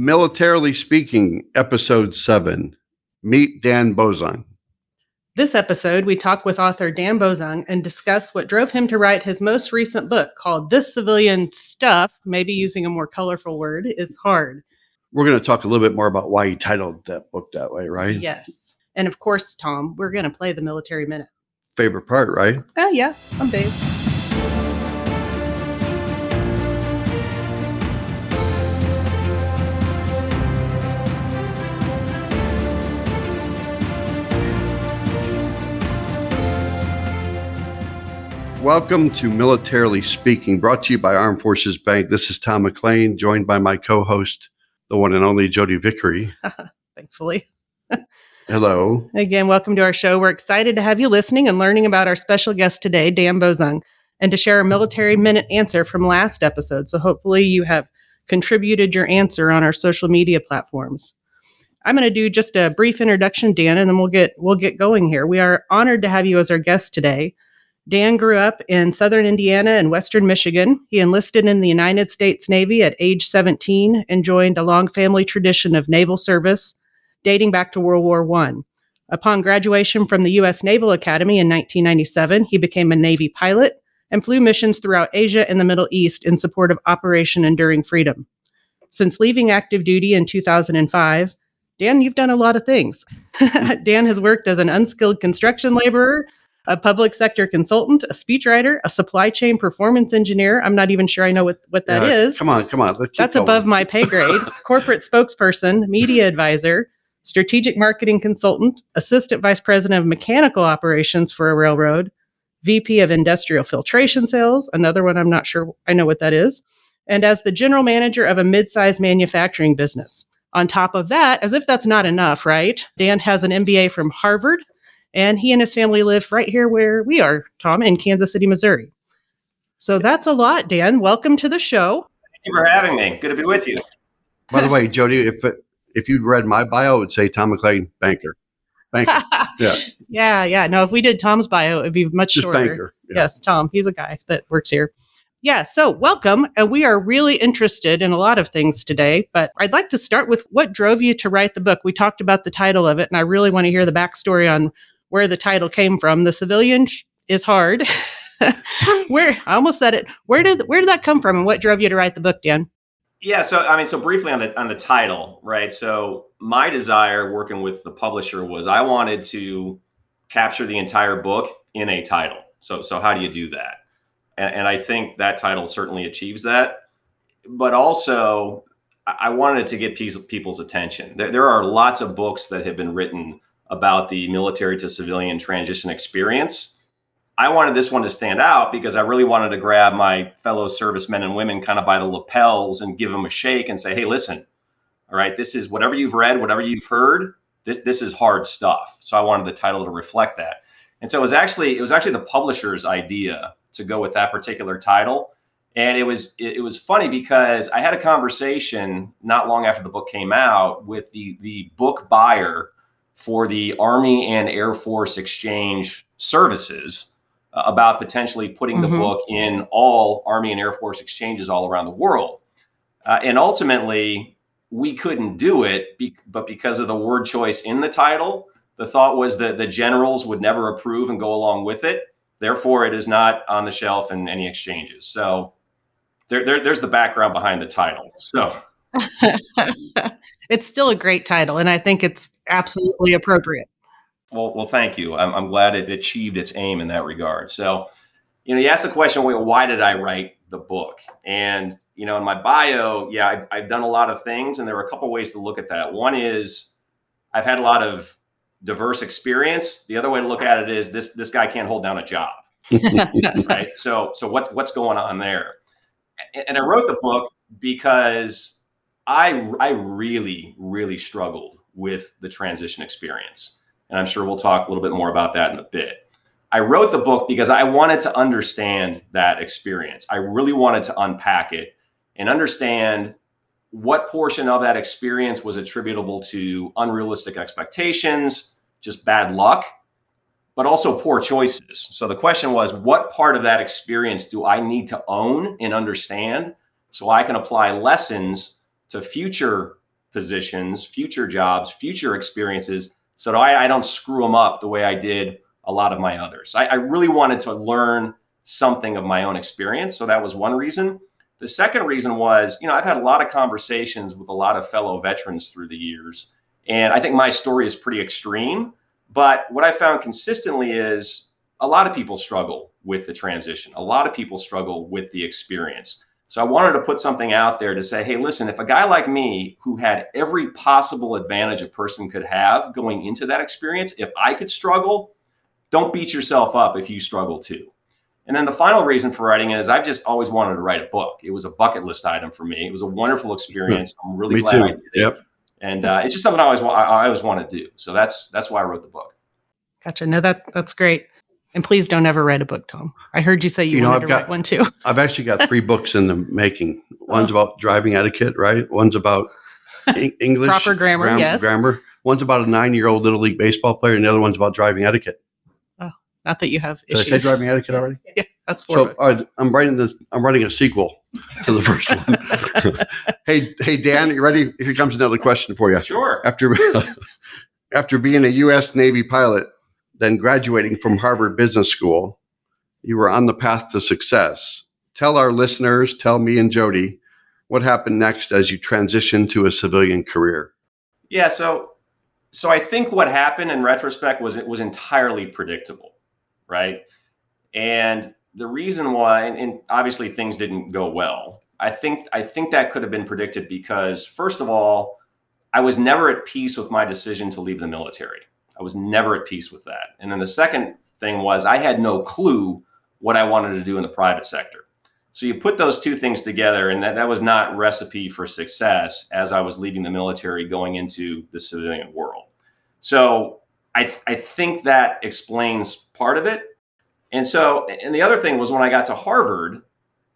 Militarily Speaking, Episode 7 Meet Dan Bozung. This episode, we talk with author Dan Bozung and discuss what drove him to write his most recent book called This Civilian Stuff, maybe using a more colorful word, is hard. We're going to talk a little bit more about why he titled that book that way, right? Yes. And of course, Tom, we're going to play the military minute. Favorite part, right? Oh, yeah, some days. Welcome to Militarily Speaking, brought to you by Armed Forces Bank. This is Tom McLean, joined by my co host, the one and only Jodi Vickery. Thankfully. Hello. Again, welcome to our show. We're excited to have you listening and learning about our special guest today, Dan Bozung, and to share a military minute answer from last episode. So hopefully you have contributed your answer on our social media platforms. I'm going to do just a brief introduction, Dan, and then we'll get we'll get going here. We are honored to have you as our guest today. Dan grew up in southern Indiana and western Michigan. He enlisted in the United States Navy at age 17 and joined a long family tradition of naval service dating back to World War I. Upon graduation from the U.S. Naval Academy in 1997, he became a Navy pilot and flew missions throughout Asia and the Middle East in support of Operation Enduring Freedom. Since leaving active duty in 2005, Dan, you've done a lot of things. Dan has worked as an unskilled construction laborer, a public sector consultant, a speechwriter, a supply chain performance engineer. I'm not even sure I know what, what that Yeah, is. Come on, come on. That's going. above my pay grade. Corporate spokesperson, media advisor, strategic marketing consultant, assistant vice president of mechanical operations for a railroad, VP of industrial filtration sales, another one I'm not sure I know what that is, and as the general manager of a mid-sized manufacturing business. On top of that, as if that's not enough, right? Dan has an MBA from Harvard, and he and his family live right here where we are, Tom, in Kansas City, Missouri. So that's a lot, Dan. Welcome to the show. Thank you for having me. Good to be with you. By the way, Jodi, if it, if you'd read my bio, it would say Tom McLean, banker. Banker. Yeah. yeah, yeah. No, if we did Tom's bio, it'd be much Just shorter. banker. Yeah. Yes, Tom. He's a guy that works here. Yeah, so welcome. And we are really interested in a lot of things today, but I'd like to start with what drove you to write the book. We talked about the title of it, and I really want to hear the backstory on where the title came from. The civilian sh- is hard. where I almost said it. Where did where did that come from, and what drove you to write the book, Dan? Yeah, so I mean, so briefly on the on the title, right? So my desire working with the publisher was I wanted to capture the entire book in a title. So so how do you do that? And, and I think that title certainly achieves that. But also, I wanted to get people's attention. There, there are lots of books that have been written about the military to civilian transition experience. I wanted this one to stand out because I really wanted to grab my fellow servicemen and women kind of by the lapels and give them a shake and say, "Hey, listen, all right, this is whatever you've read, whatever you've heard. This this is hard stuff." So I wanted the title to reflect that. And so it was actually it was actually the publisher's idea to go with that particular title. And it was it, was funny because I had a conversation not long after the book came out with the the book buyer for the Army and Air Force Exchange services uh, about potentially putting the Mhm. book in all Army and Air Force exchanges all around the world. Uh, and ultimately, we couldn't do it, be- but because of the word choice in the title, the thought was that the generals would never approve and go along with it. Therefore, it is not on the shelf in any exchanges. So there, there, there's the background behind the title. So it's still a great title, and I think it's absolutely appropriate. Well, well, thank you. I'm, I'm glad it achieved its aim in that regard. So, you know, you asked the question, well, why did I write the book? And, you know, in my bio, yeah, I've, I've done a lot of things, and there are a couple ways to look at that. One is I've had a lot of diverse experience. The other way to look at it is this this guy can't hold down a job, right? so, so what what's going on there? And, and I wrote the book because I I really really struggled with the transition experience and I'm sure we'll talk a little bit more about that in a bit. I wrote the book because I wanted to understand that experience. I really wanted to unpack it and understand what portion of that experience was attributable to unrealistic expectations, just bad luck, but also poor choices. So the question was what part of that experience do I need to own and understand so I can apply lessons to future positions, future jobs, future experiences, so that I, I don't screw them up the way I did a lot of my others. I, I really wanted to learn something of my own experience. So that was one reason. The second reason was, you know, I've had a lot of conversations with a lot of fellow veterans through the years. And I think my story is pretty extreme. But what I found consistently is a lot of people struggle with the transition. A lot of people struggle with the experience. So I wanted to put something out there to say, hey, listen, if a guy like me who had every possible advantage a person could have going into that experience, if I could struggle, don't beat yourself up if you struggle too. And then the final reason for writing it is I've just always wanted to write a book. It was a bucket list item for me. It was a wonderful experience. I'm really Me glad too. I did it. Yep. And uh, it's just something I always I I always want to do. So that's that's why I wrote the book. Gotcha. No, that that's great. And please don't ever write a book, Tom. I heard you say you, You know, wanted I've to got- write one too. I've actually got three books in the making. One's Oh. about driving etiquette, right? One's about Eng- English Proper grammar, yes. Grammar. One's about a nine-year-old little league baseball player, and the other one's about driving etiquette. Oh, not that you have Did I issues. say driving etiquette already? yeah, that's four So books. all right, I'm writing this. I'm writing a sequel to the first one. hey, hey, Dan, you ready? Here comes another question for you. Sure. After after being a U.S. Navy pilot, then graduating from Harvard Business School, you were on the path to success. Tell our listeners, tell me and Jodi, what happened next as you transitioned to a civilian career. Yeah. So so I think what happened in retrospect was it was entirely predictable, right? And the reason why, and- obviously things didn't go well. I think I think that could have been predicted because first of all, I was never at peace with my decision to leave the military. I was never at peace with that. And then the second thing was I had no clue what I wanted to do in the private sector. So you put those two things together, and that, that was not recipe for success as I was leaving the military going into the civilian world. So I, th- I think that explains part of it. And so, and the other thing was when I got to Harvard,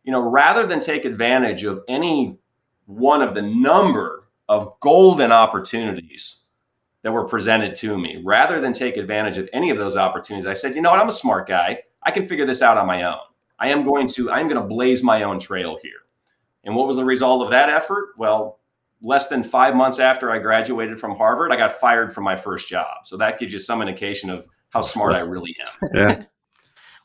you know, rather than take advantage of any one of the number of golden opportunities that were presented to me, rather than take advantage of any of those opportunities, I said, you know what, I'm a smart guy. I can figure this out on my own. I am going to, I'm going to blaze my own trail here. And what was the result of that effort? Well, less than five months after I graduated from Harvard, I got fired from my first job. So that gives you some indication of how smart I really am. Yeah.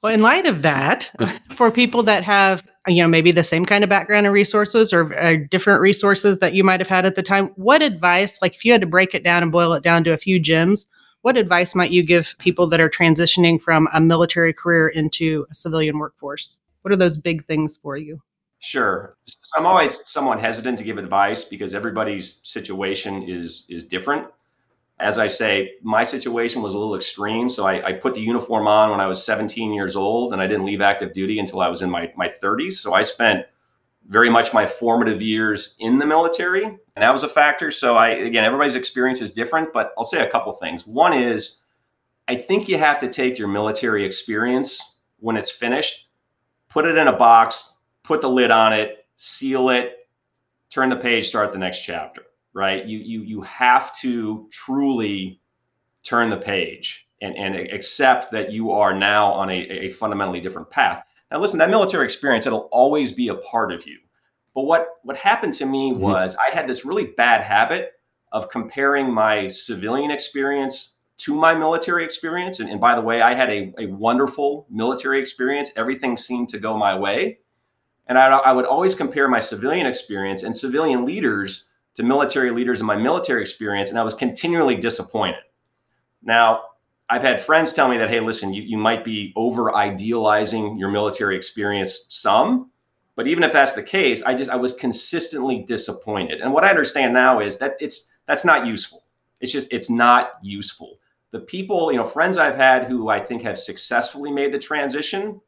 Well, in light of that, for people that have, you know, maybe the same kind of background and resources or uh, different resources that you might have had at the time, what advice, like if you had to break it down and boil it down to a few gems, what advice might you give people that are transitioning from a military career into a civilian workforce? What are those big things for you? Sure. So I'm always somewhat hesitant to give advice because everybody's situation is is different. As I say, my situation was a little extreme. So I, I put the uniform on when I was 17 years old, and I didn't leave active duty until I was in my, my 30s. So I spent very much my formative years in the military, and that was a factor. So I again, everybody's experience is different, but I'll say a couple things. One is, I think you have to take your military experience when it's finished, put it in a box, put the lid on it, seal it, turn the page, start the next chapter. Right? You you you have to truly turn the page and, and accept that you are now on a, a fundamentally different path. Now, listen, that military experience, it'll always be a part of you. But what, what happened to me Mhm. was I had this really bad habit of comparing my civilian experience to my military experience. And, and by the way, I had a, a wonderful military experience. Everything seemed to go my way. And I, I would always compare my civilian experience and civilian leaders to military leaders in my military experience. And I was continually disappointed. Now, I've had friends tell me that, hey, listen, you, you might be over idealizing your military experience some. But even if that's the case, I just I was consistently disappointed. And what I understand now is that it's that's not useful. It's just it's not useful. The people, you know, friends I've had who I think have successfully made the transition,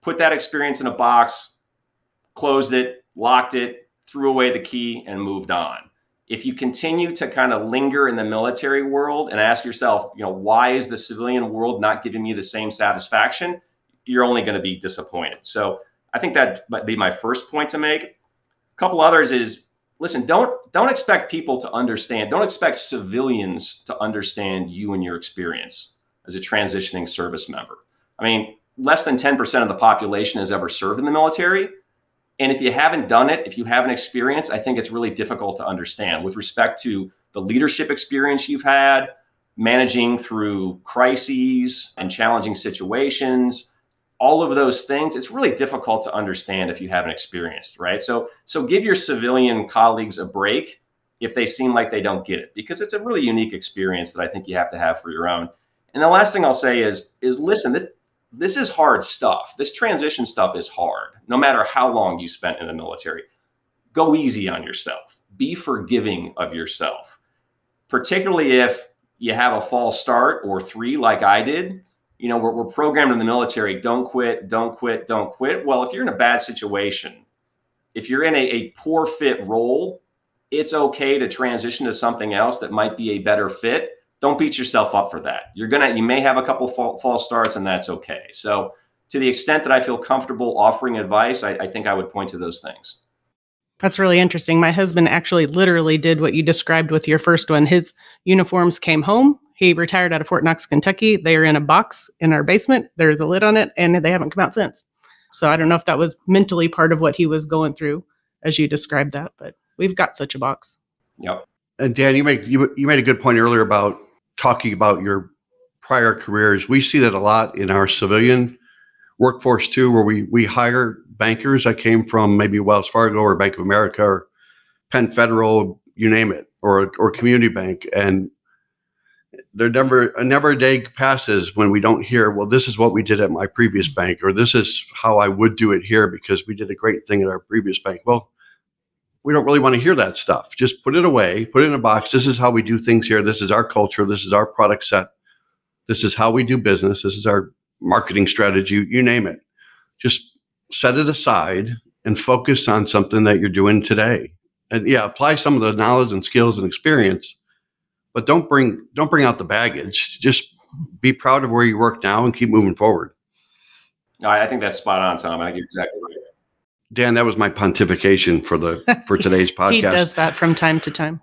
put that experience in a box, closed it, locked it, threw away the key, and moved on if you continue to kind of linger in the military world and ask yourself, you know, why is the civilian world not giving me the same satisfaction? You're only going to be disappointed. So I think that might be my first point to make. A couple others is listen, don't don't expect people to understand, don't expect civilians to understand you and your experience as a transitioning service member. I mean, less than 10% of the population has ever served in the military. And if you haven't done it, if you haven't experienced, I think it's really difficult to understand with respect to the leadership experience you've had, managing through crises and challenging situations, all of those things. It's really difficult to understand if you haven't experienced, right? So, so give your civilian colleagues a break if they seem like they don't get it, because it's a really unique experience that I think you have to have for your own. And the last thing I'll say is, is listen, this, this is hard stuff. This transition stuff is hard, no matter how long you spent in the military. Go easy on yourself. Be forgiving of yourself, particularly if you have a false start or three, like I did. You know, we're, we're programmed in the military don't quit, don't quit, don't quit. Well, if you're in a bad situation, if you're in a, a poor fit role, it's okay to transition to something else that might be a better fit don't beat yourself up for that. You're gonna, you may have a couple false starts, and that's okay. So, to the extent that I feel comfortable offering advice, I, I think I would point to those things. That's really interesting. My husband actually literally did what you described with your first one. His uniforms came home. He retired out of Fort Knox, Kentucky. They are in a box in our basement. There's a lid on it, and they haven't come out since. So I don't know if that was mentally part of what he was going through as you described that, but we've got such a box. Yep. And Dan, you make you, you made a good point earlier about talking about your prior careers, we see that a lot in our civilian workforce too, where we we hire bankers that came from maybe Wells Fargo or Bank of America or Penn Federal, you name it, or or community bank, and there never never a day passes when we don't hear, well, this is what we did at my previous bank, or this is how I would do it here because we did a great thing at our previous bank. Well, we don't really want to hear that stuff. Just put it away, put it in a box. This is how we do things here. This is our culture. This is our product set. This is how we do business. This is our marketing strategy, you name it. Just set it aside and focus on something that you're doing today. And yeah, apply some of the knowledge and skills and experience, but don't bring don't bring out the baggage. Just be proud of where you work now and keep moving forward. I think that's spot on, Tom. I think you're exactly right. Dan, that was my pontification for the for today's podcast. he does that from time to time.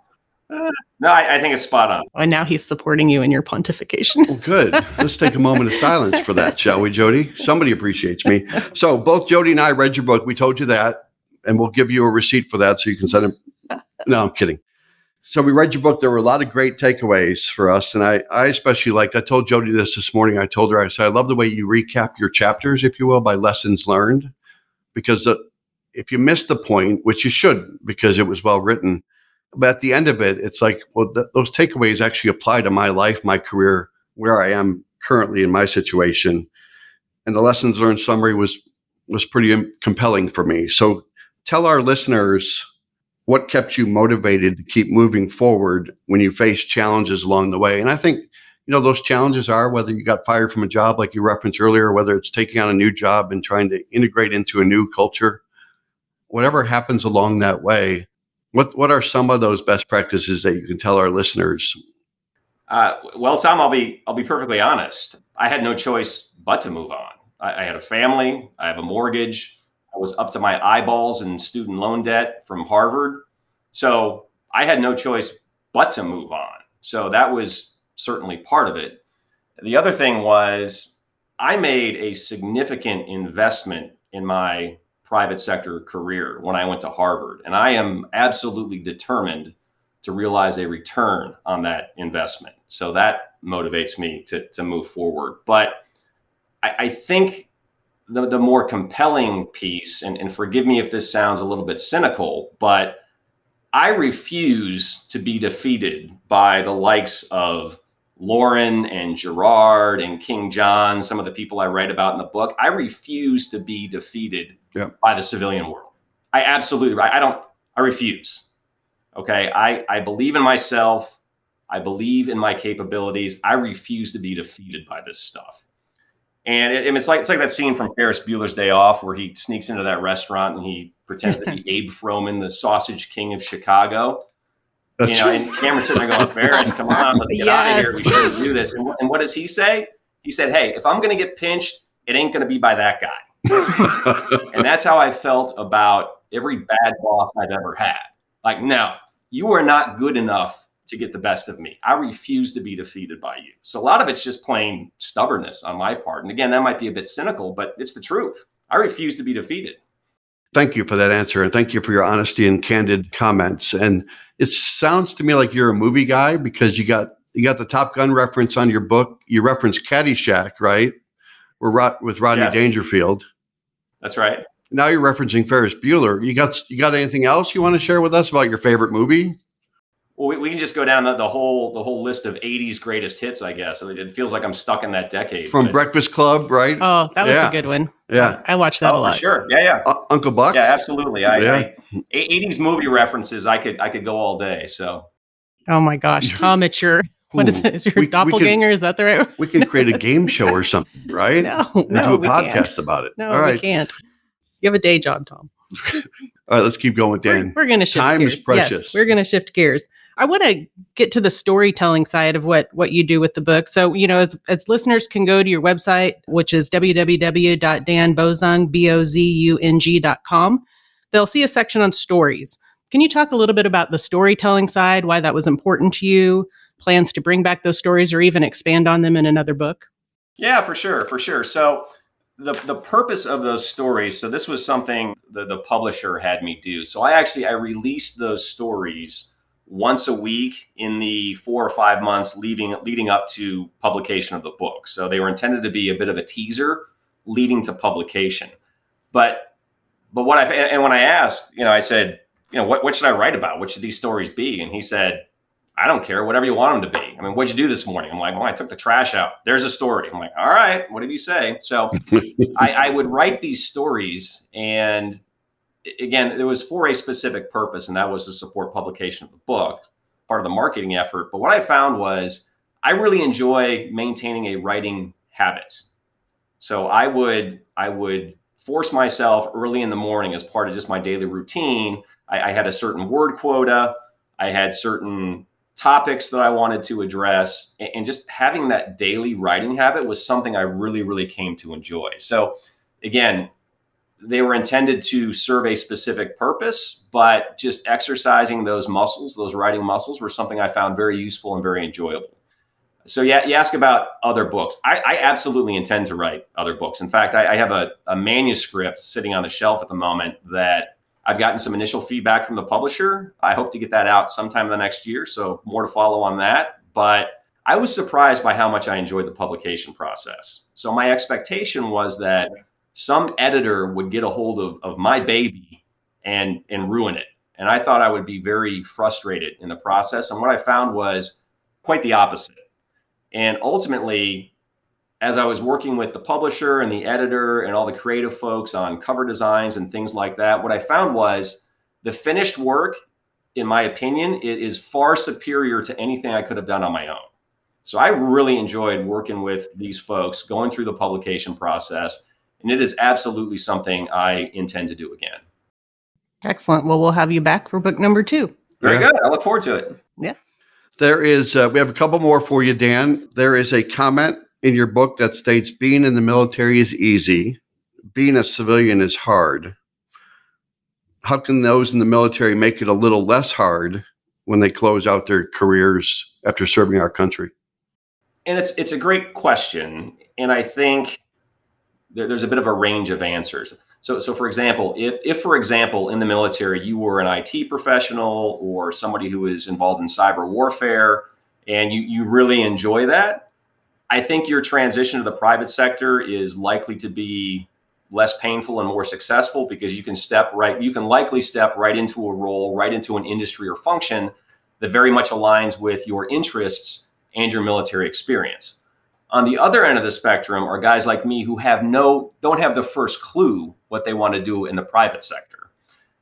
Uh, no, I, I, think it's spot on. And now he's supporting you in your pontification. well, good. Let's take a moment of silence for that, shall we, Jodi? Somebody appreciates me. So both Jodi and I read your book. We told you that, and we'll give you a receipt for that so you can send it. No, I'm kidding. So we read your book. There were a lot of great takeaways for us, and I, I especially liked. I told Jodi this this morning. I told her I said I love the way you recap your chapters, if you will, by lessons learned, because the if you miss the point, which you should because it was well written, but at the end of it, it's like, well, th- those takeaways actually apply to my life, my career, where I am currently in my situation. And the lessons learned summary was was pretty compelling for me. So tell our listeners what kept you motivated to keep moving forward when you face challenges along the way. And I think you know those challenges are whether you got fired from a job like you referenced earlier, whether it's taking on a new job and trying to integrate into a new culture, whatever happens along that way, what what are some of those best practices that you can tell our listeners? Uh, well, Tom, I'll be I'll be perfectly honest. I had no choice but to move on. I, I had a family. I have a mortgage. I was up to my eyeballs in student loan debt from Harvard. So I had no choice but to move on. So that was certainly part of it. The other thing was I made a significant investment in my private sector career when I went to Harvard. And I am absolutely determined to realize a return on that investment. So that motivates me to, to move forward. But I, I think the, the more compelling piece, and, and forgive me if this sounds a little bit cynical, but I refuse to be defeated by the likes of Loren and Gerard and King John, some of the people I write about in the book. I refuse to be defeated yeah. by the civilian world. I absolutely, I, I don't, I refuse. Okay. I, I believe in myself. I believe in my capabilities. I refuse to be defeated by this stuff. And it, it's like it's like that scene from Ferris Bueller's Day Off where he sneaks into that restaurant and he pretends to be Abe Froman, the sausage king of Chicago. That's you know, and Cameron's sitting there going, Ferris, come on, let's get yes. out of here. We shouldn't do this. And, and what does he say? He said, Hey, if I'm going to get pinched, it ain't going to be by that guy. and that's how I felt about every bad boss I've ever had. Like, no, you are not good enough to get the best of me. I refuse to be defeated by you. So a lot of it's just plain stubbornness on my part. And again, that might be a bit cynical, but it's the truth. I refuse to be defeated. Thank you for that answer. And thank you for your honesty and candid comments. And it sounds to me like you're a movie guy because you got you got the Top Gun reference on your book. You reference Caddyshack, right? We're with Rodney Yes. Dangerfield. That's right. Now you're referencing Ferris Bueller. You got you got anything else you want to share with us about your favorite movie? Well, we, we can just go down the, the whole the whole list of '80s greatest hits. I guess it it feels like I'm stuck in that decade. From but- Breakfast Club, right? Oh, that was Yeah. a good one. yeah. I watched that a Oh, lot. for sure. Yeah, yeah. Uh, Uncle Buck. Yeah, absolutely. I, Yeah. I, a- 80s movie references, I could I could go all day. So Oh my gosh, Tom, it's your what is Ooh, it? Is your we- we could- doppelganger? is that the right? We can create a game show or something, right? No, And no, do a we podcast can't. about it. No, All right. we can't. You have a day job, Tom. All right, let's keep going with We're, Dan. we're going to shift Time is precious. Yes, we're going to shift gears. I want to get to the storytelling side of what what you do with the book. So, you know, as as listeners can go to your website, which is www.danbozung, B-O-Z-U-N-G.com, they'll see a section on stories. Can you talk a little bit about the storytelling side, why that was important to you, plans to bring back those stories or even expand on them in another book? yeah, for sure, for sure. So the the purpose of those stories. So this was something the publisher had me do. So I actually I released those stories once a week in the four or five months leading leading up to publication of the book. So they were intended to be a bit of a teaser leading to publication. But but what I and when I asked, you know, I said, you know, what what should I write about? What should these stories be? And he said, I don't care, whatever you want them to be. I mean, what'd you do this morning? I'm like, well, I took the trash out. There's a story. I'm like, all right, what did you say. So I, I would write these stories, and again, it was for a specific purpose, and that was to support publication of the book, part of the marketing effort. But what I found was I really enjoy maintaining a writing habit. So I would I would force myself early in the morning as part of just my daily routine. I, I had a certain word quota. I had certain topics that I wanted to address, and, and just having that daily writing habit was something I really, really came to enjoy. So, again, they were intended to serve a specific purpose, but just exercising those muscles, those writing muscles, were something I found very useful and very enjoyable. So, yeah, you ask about other books. I, I absolutely intend to write other books. In fact, I, I have a, a manuscript sitting on the shelf at the moment that I've gotten some initial feedback from the publisher. I hope to get that out sometime in the next year. So more to follow on that. But I was surprised by how much I enjoyed the publication process. So my expectation was that some editor would get a hold of, of my baby and and ruin it. And I thought I would be very frustrated in the process. And what I found was quite the opposite. And ultimately, as I was working with the publisher and the editor and all the creative folks on cover designs and things like that, what I found was the finished work, in my opinion, it is far superior to anything I could have done on my own. So I really enjoyed working with these folks, going through the publication process, and it is absolutely something I intend to do again. Excellent. Well, we'll have you back for book number two. Very Yeah. good. I look forward to it. Yeah. There is, uh, we have a couple more for you, Dan. There is a comment in your book that states being in the military is easy, being a civilian is hard. How can those in the military make it a little less hard when they close out their careers after serving our country? And it's it's a great question, and I think there, there's a bit of a range of answers. So, so for example, if, if for example in the military you were an IT professional or somebody who is involved in cyber warfare, and you you really enjoy that, I think your transition to the private sector is likely to be less painful and more successful because you can step right you can likely step right into a role right into an industry or function that very much aligns with your interests and your military experience on the other end of the spectrum are guys like me who have no don't have the first clue what they want to do in the private sector.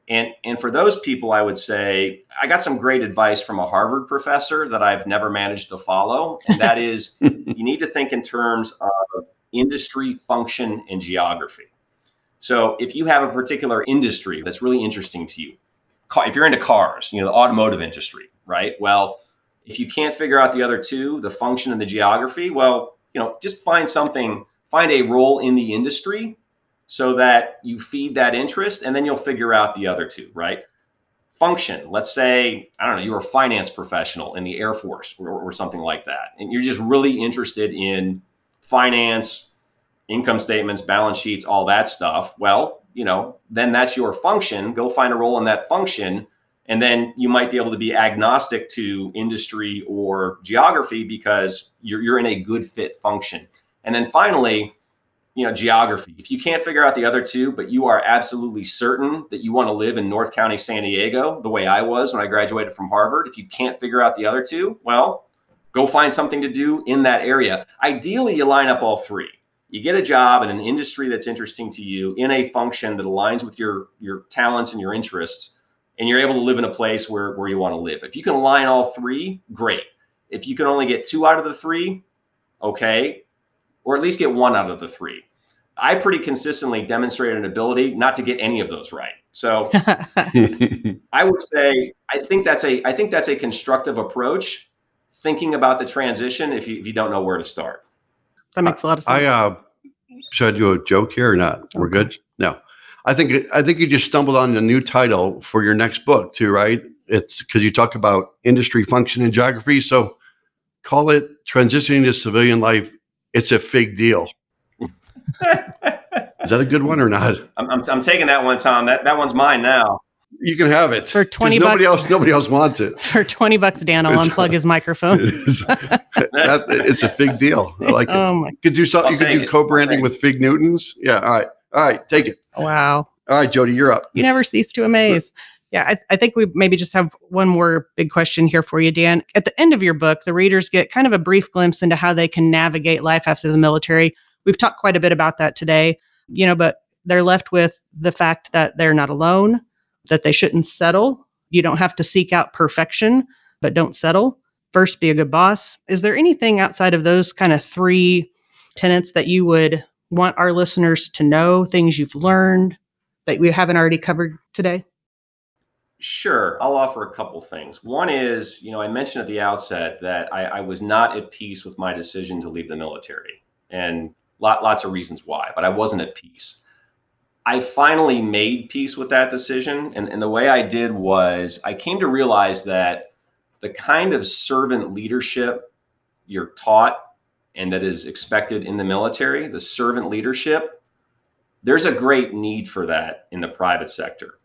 And and for those people i would say i got some great advice from a harvard professor that i've never managed to follow and that is you need to think in terms of industry function and geography. So if you have a particular industry that's really interesting to you if you're into cars you know the automotive industry right? Well if you can't figure out the other two the function and the geography well you know just find something find a role in the industry so that you feed that interest and then you'll figure out the other two right function let's say i don't know you're a finance professional in the air force or, or something like that and you're just really interested in finance income statements balance sheets all that stuff well you know, then that's your function. Go find a role in that function. And then you might be able to be agnostic to industry or geography because you're, you're in a good fit function. And then finally, you know, geography. If you can't figure out the other two, but you are absolutely certain that you want to live in North County, San Diego, the way I was when I graduated from Harvard, if you can't figure out the other two, well, go find something to do in that area. Ideally, you line up all three. You get a job in an industry that's interesting to you in a function that aligns with your your talents and your interests, and you're able to live in a place where, where you want to live. If you can align all three, great. If you can only get two out of the three, okay, or at least get one out of the three. I pretty consistently demonstrated an ability not to get any of those right. So I would say I think that's a I think that's a constructive approach. Thinking about the transition if you if you don't know where to start. That makes a lot of sense. I uh, should I do a joke here or not? We're good. No, I think I think you just stumbled on a new title for your next book too, right? It's because you talk about industry function and geography. So call it transitioning to civilian life. It's a fig deal. Is that a good one or not? I'm, I'm, I'm taking that one, Tom. That that one's mine now. You can have it For 'Cause 20 Nobody bucks. else. Nobody else wants it. For 20 bucks, Dan, I'll It's- unplug his microphone. It's, that, it's a fig deal. I like it. Oh my, You could do something. I'll You could do it. co-branding with Fig Newtons. Yeah. All right. All right. Take it. wow. All right, Jodi, you're up. You never cease to amaze. Yeah, I, I think we maybe just have one more big question here for you, Dan. At the end of your book, the readers get kind of a brief glimpse into how they can navigate life after the military. We've talked quite a bit about that today, you know, but they're left with the fact that they're not alone, that they shouldn't settle. You don't have to seek out perfection, but don't settle. First, be a good boss. Is there anything outside of those kind of three tenets that you would want our listeners to know, things you've learned that we haven't already covered today? Sure, I'll offer a couple things. One is, you know, I mentioned at the outset that I, I was not at peace with my decision to leave the military, and lot, lots of reasons why, but I wasn't at peace. I finally made peace with that decision, and, and the way I did was I came to realize that the kind of servant leadership you're taught and that is expected in the military, the servant leadership, there's a great need for that in the private sector.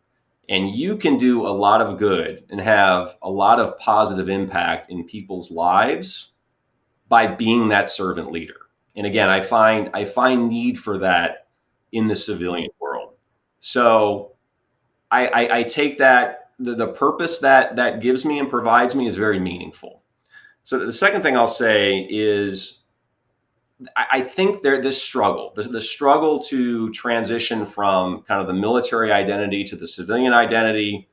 And you can do a lot of good and have a lot of positive impact in people's lives by being that servant leader. And again i find i find need for that in the civilian world. So i i, I take that the, the purpose that that gives me and provides me is very meaningful. So the second thing i'll say is I think there this struggle, the, the struggle to transition from kind of the military identity to the civilian identity.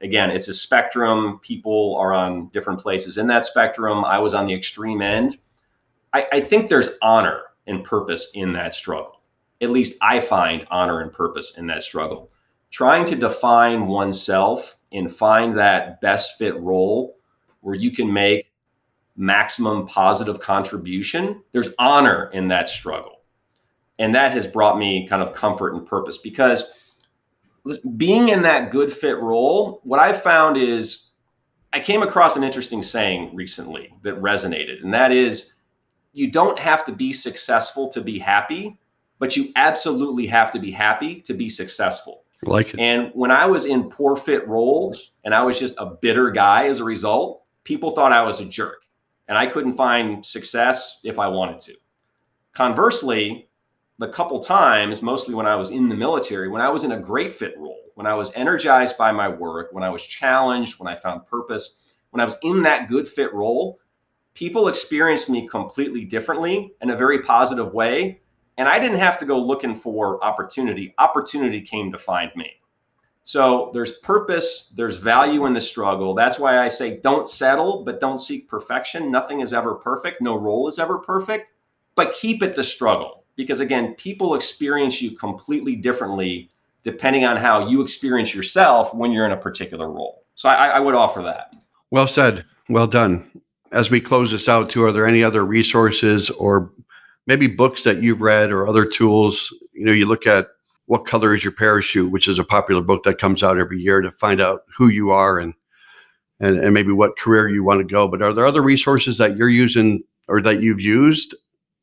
Again, it's a spectrum. People are on different places in that spectrum. I was on the extreme end. I, I think there's honor and purpose in that struggle. At least I find honor and purpose in that struggle. Trying to define oneself and find that best fit role where you can make maximum positive contribution, there's honor in that struggle. And that has brought me kind of comfort and purpose because being in that good fit role, what I found is I came across an interesting saying recently that resonated, and that is you don't have to be successful to be happy, but you absolutely have to be happy to be successful. Like it. And when I was in poor fit roles and I was just a bitter guy as a result, people thought I was a jerk and I couldn't find success if I wanted to. Conversely, the couple times, mostly when I was in the military, when I was in a great fit role, when I was energized by my work, when I was challenged, when I found purpose, when I was in that good fit role, people experienced me completely differently in a very positive way. And I didn't have to go looking for opportunity. Opportunity came to find me. So there's purpose, there's value in the struggle. That's why I say don't settle, but don't seek perfection. Nothing is ever perfect. No role is ever perfect, but keep it the struggle. Because again, people experience you completely differently depending on how you experience yourself when you're in a particular role. So I, I would offer that. Well said. Well done. As we close this out, too, are there any other resources or maybe books that you've read or other tools? You know, you look at what color is your parachute, which is a popular book that comes out every year to find out who you are and and, and maybe what career you want to go. But are there other resources that you're using or that you've used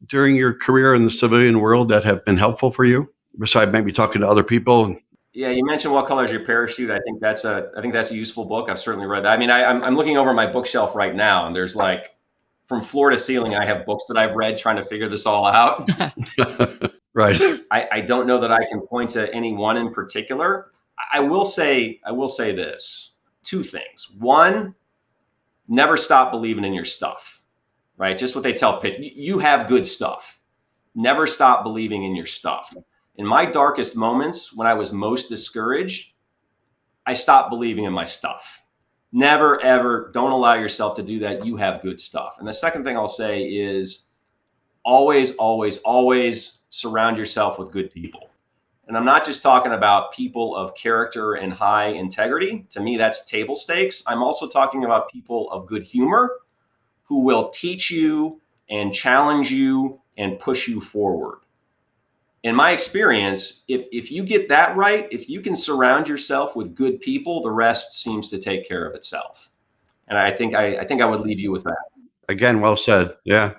during your career in the civilian world that have been helpful for you? besides maybe talking to other people? Yeah, you mentioned what color is your parachute. I think that's a I think that's a useful book. I've certainly read that. I mean, I, I'm I'm looking over my bookshelf right now, and there's like from floor to ceiling. I have books that I've read trying to figure this all out. right. I, I don't know that I can point to any one in particular. I will say I will say this: two things. One, never stop believing in your stuff. Right, just what they tell pitch. You have good stuff. Never stop believing in your stuff in my darkest moments when I was most discouraged, I stopped believing in my stuff. Never, ever, don't allow yourself to do that. You have good stuff. And the second thing I'll say is always, always, always surround yourself with good people. And I'm not just talking about people of character and high integrity. To me, that's table stakes. I'm also talking about people of good humor who will teach you and challenge you and push you forward in my experience, if if you get that right, if you can surround yourself with good people, the rest seems to take care of itself. And I think I, I think I would leave you with that. Again, well said. Yeah.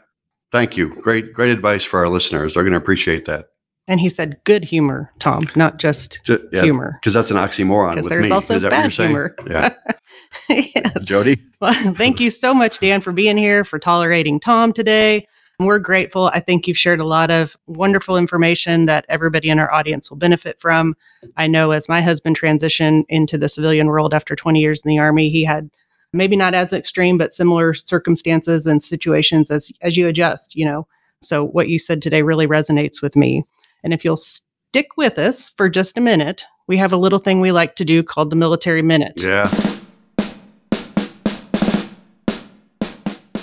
Thank you. Great, great advice for our listeners. They're going to appreciate that. And he said good humor, Tom, not just, just yeah, humor. Because that's an oxymoron. Because there's me. also bad humor. Yeah. yes. Jodi. Well, thank you so much, Dan, for being here, for tolerating Tom today. We're grateful. I think you've shared a lot of wonderful information that everybody in our audience will benefit from. I know as my husband transitioned into the civilian world after 20 years in the Army, he had maybe not as extreme, but similar circumstances and situations as, as you adjust, you know. So what you said today really resonates with me. And if you'll stick with us for just a minute, we have a little thing we like to do called the military minute. Yeah.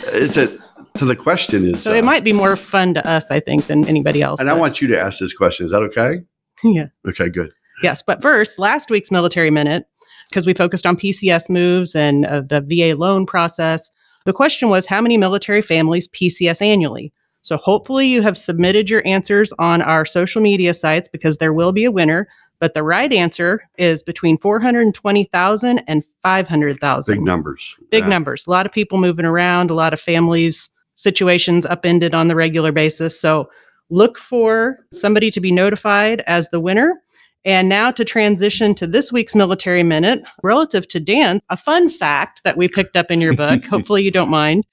It's a so the question is So it uh, might be more fun to us, I think, than anybody else. And but. I want you to ask this question. Is that okay? Yeah. Okay, good. Yes. But first, last week's military minute, because we focused on PCS moves and uh, the VA loan process, the question was how many military families PCS annually? So hopefully you have submitted your answers on our social media sites because there will be a winner. But the right answer is between 420,000 and 500,000. Big numbers. Big yeah. numbers. A lot of people moving around, a lot of families situations upended on the regular basis. So look for somebody to be notified as the winner. And now to transition to this week's military minute relative to Dan, a fun fact that we picked up in your book. Hopefully you don't mind.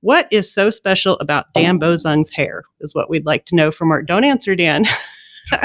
What is so special about Dan Bozung's hair is what we'd like to know from our don't answer Dan.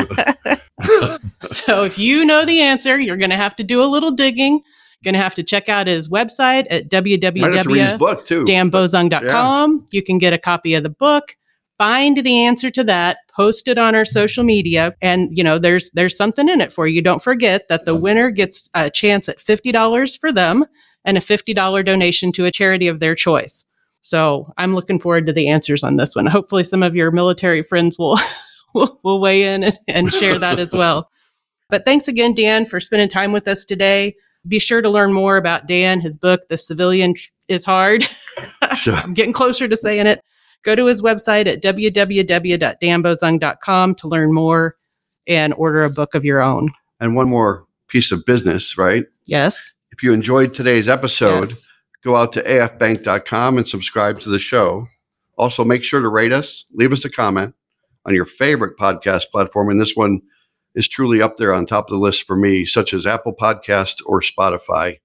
so if you know the answer, you're going to have to do a little digging. Going to have to check out his website at www.danbozung.com. Yeah. You can get a copy of the book, find the answer to that, post it on our social media, and you know there's there's something in it for you. Don't forget that the winner gets a chance at fifty dollars for them and a fifty dollar donation to a charity of their choice. So I'm looking forward to the answers on this one. Hopefully, some of your military friends will will, will weigh in and, and share that as well. But thanks again, Dan, for spending time with us today. Be sure to learn more about Dan, his book, The Civilian is Hard. Sure. I'm getting closer to saying it. Go to his website at www.danbozung.com to learn more and order a book of your own. And one more piece of business, right? Yes. If you enjoyed today's episode, yes. go out to afbank.com and subscribe to the show. Also, make sure to rate us, leave us a comment on your favorite podcast platform. And this one is truly up there on top of the list for me, such as Apple Podcast or Spotify.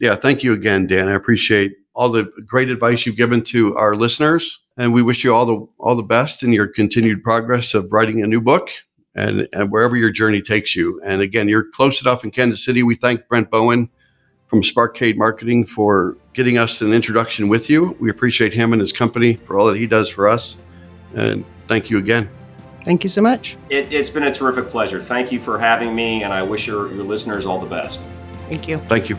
Yeah, thank you again, Dan. I appreciate all the great advice you've given to our listeners, and we wish you all the all the best in your continued progress of writing a new book and, and wherever your journey takes you. And again, you're close enough in Kansas City. We thank Brent Bowen from Sparkcade Marketing for getting us an introduction with you. We appreciate him and his company for all that he does for us. And thank you again. Thank you so much. It, has been a terrific pleasure. Thank you for having me, and I wish your, your listeners all the best. Thank you. Thank you.